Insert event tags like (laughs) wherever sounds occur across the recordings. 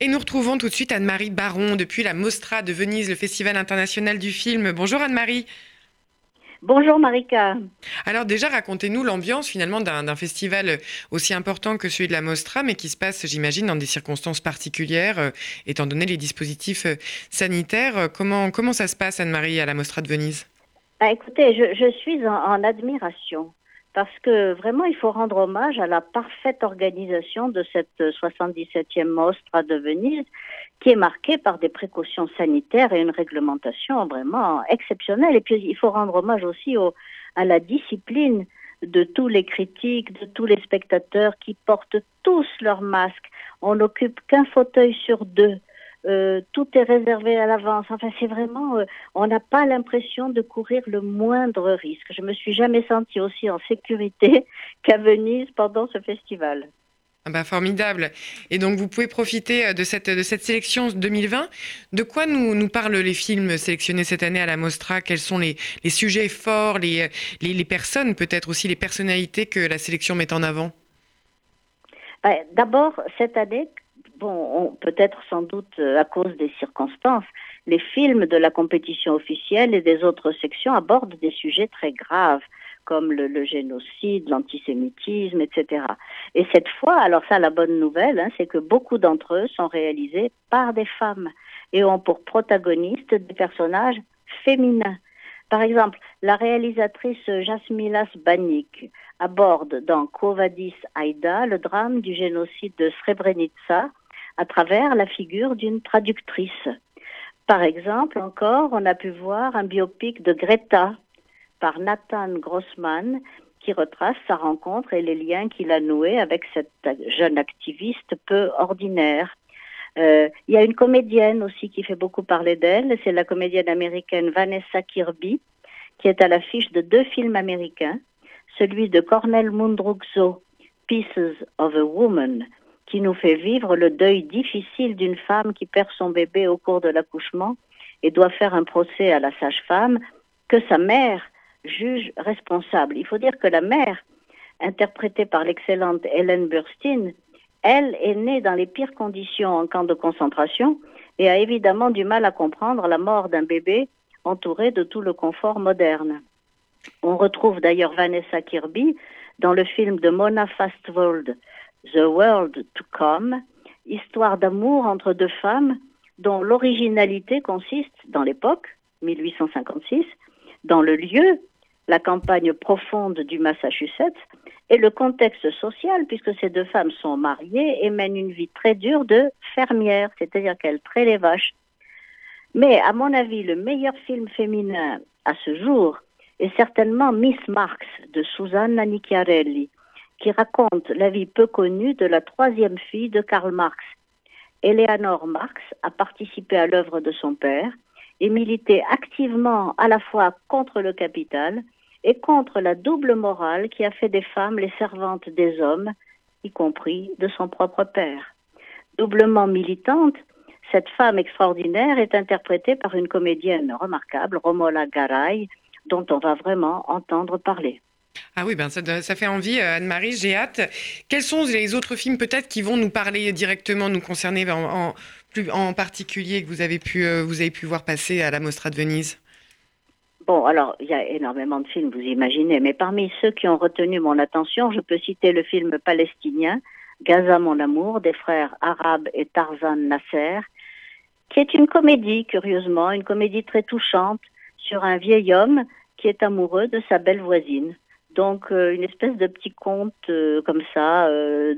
Et nous retrouvons tout de suite Anne-Marie Baron depuis la Mostra de Venise, le Festival international du film. Bonjour Anne-Marie. Bonjour Marika. Alors déjà, racontez-nous l'ambiance finalement d'un festival aussi important que celui de la Mostra, mais qui se passe, j'imagine, dans des circonstances particulières, euh, étant donné les dispositifs euh, sanitaires. Comment, comment ça se passe, Anne-Marie, à la Mostra de Venise? Ah, Écoutez, je, suis en admiration parce que vraiment, il faut rendre hommage à la parfaite organisation de cette 77e Mostra de Venise, qui est marquée par des précautions sanitaires et une réglementation vraiment exceptionnelle. Et puis, il faut rendre hommage aussi à la discipline de tous les critiques, de tous les spectateurs qui portent tous leurs masques. On n'occupe qu'un fauteuil sur deux. Euh, tout est réservé à l'avance. Enfin, c'est vraiment, euh, on n'a pas l'impression de courir le moindre risque. Je me suis jamais sentie aussi en sécurité (laughs) qu'à Venise pendant ce festival. Ah bah formidable. Et donc, vous pouvez profiter euh, de cette, de cette sélection 2020. De quoi nous, nous parlent les films sélectionnés cette année à la Mostra? Quels sont les, les sujets forts, les, les, les personnes, peut-être aussi les personnalités que la sélection met en avant? D'abord, cette année, bon, peut-être sans doute euh, à cause des circonstances, les films de la compétition officielle et des autres sections abordent des sujets très graves comme le, génocide, l'antisémitisme, etc. Et cette fois, alors ça, la bonne nouvelle, hein, c'est que beaucoup d'entre eux sont réalisés par des femmes et ont pour protagonistes des personnages féminins. Par exemple, la réalisatrice Jasmilas Banik aborde dans Kovadis Aïda le drame du génocide de Srebrenica à travers la figure d'une traductrice. Par exemple, encore, on a pu voir un biopic de Greta par Nathan Grossman qui retrace sa rencontre et les liens qu'il a noués avec cette jeune activiste peu ordinaire. Euh, il y a une comédienne aussi qui fait beaucoup parler d'elle, c'est la comédienne américaine Vanessa Kirby, qui est à l'affiche de deux films américains, celui de Cornel Mundruxo, Pieces of a Woman, qui nous fait vivre le deuil difficile d'une femme qui perd son bébé au cours de l'accouchement et doit faire un procès à la sage-femme que sa mère juge responsable. Il faut dire que la mère, interprétée par l'excellente Hélène Burstyn, elle est née dans les pires conditions en camp de concentration et a évidemment du mal à comprendre la mort d'un bébé entouré de tout le confort moderne. On retrouve d'ailleurs Vanessa Kirby dans le film de Mona Fastwold, The World to Come, histoire d'amour entre deux femmes dont l'originalité consiste, dans l'époque, 1856, dans le lieu, la campagne profonde du Massachusetts, et le contexte social, puisque ces deux femmes sont mariées et mènent une vie très dure de fermière, c'est-à-dire qu'elles traient les vaches. Mais à mon avis, le meilleur film féminin à ce jour est certainement Miss Marx de Susanna Nicchiarelli, qui raconte la vie peu connue de la troisième fille de Karl Marx. Eleanor Marx a participé à l'œuvre de son père et milité activement à la fois contre le capital et contre la double morale qui a fait des femmes les servantes des hommes, y compris de son propre père. Doublement militante, cette femme extraordinaire est interprétée par une comédienne remarquable, Romola Garay, dont on va vraiment entendre parler. Ah oui, ben ça, fait envie, euh, Anne-Marie, j'ai hâte. Quels sont les autres films peut-être qui vont nous parler directement, nous concerner en, plus, en particulier, que vous avez, pu, euh, vous avez pu voir passer à la Mostra de Venise? Bon, alors, il y a énormément de films, vous imaginez, mais parmi ceux qui ont retenu mon attention, je peux citer le film palestinien Gaza mon amour des frères arabes et Tarzan Nasser, qui est une comédie, curieusement, une comédie très touchante sur un vieil homme qui est amoureux de sa belle voisine. Donc euh, une espèce de petit conte euh, comme ça euh,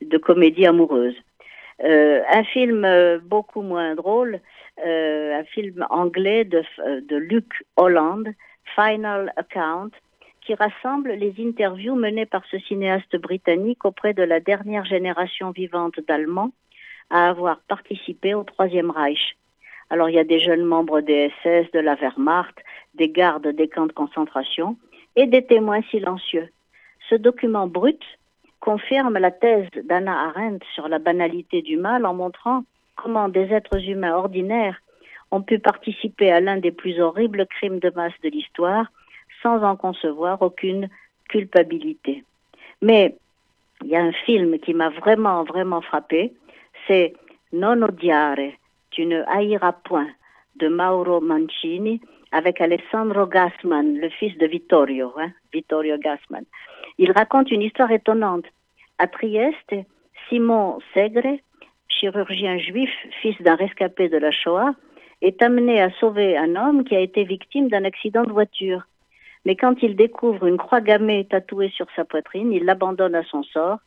de, comédie amoureuse. un film beaucoup moins drôle, un film anglais de, de Luc Holland, Final Account, qui rassemble les interviews menées par ce cinéaste britannique auprès de la dernière génération vivante d'Allemands à avoir participé au Troisième Reich. Alors il y a des jeunes membres des SS, de la Wehrmacht, des gardes des camps de concentration, et des témoins silencieux. Ce document brut confirme la thèse d'Anna Arendt sur la banalité du mal en montrant comment des êtres humains ordinaires ont pu participer à l'un des plus horribles crimes de masse de l'histoire sans en concevoir aucune culpabilité. Mais il y a un film qui m'a vraiment, vraiment frappé, c'est Non odiare, tu ne haïras point, de Mauro Mancini, avec Alessandro Gassman, le fils de Vittorio, hein, Vittorio Gassman. Il raconte une histoire étonnante. À Trieste, Simon Segre, chirurgien juif, fils d'un rescapé de la Shoah, est amené à sauver un homme qui a été victime d'un accident de voiture. Mais quand il découvre une croix gammée tatouée sur sa poitrine, il l'abandonne à son sort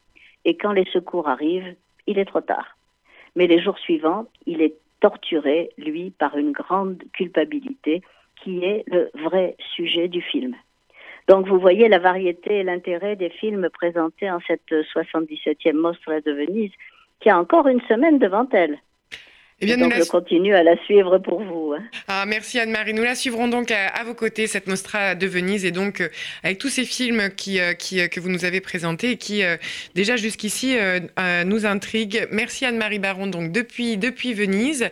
et quand les secours arrivent, il est trop tard. Mais les jours suivants, il est torturé, lui, par une grande culpabilité qui est le vrai sujet du film. Donc vous voyez la variété et l'intérêt des films présentés en cette 77e Mostra de Venise, qui a encore une semaine devant elle. Eh bien, donc, je continue à la suivre pour vous. Hein. Ah, merci Anne-Marie. Nous la suivrons donc à, vos côtés, cette Mostra de Venise, et donc euh, avec tous ces films qui, euh, qui, euh, que vous nous avez présentés et qui, déjà jusqu'ici, nous intriguent. Merci Anne-Marie Baron, donc depuis, depuis Venise.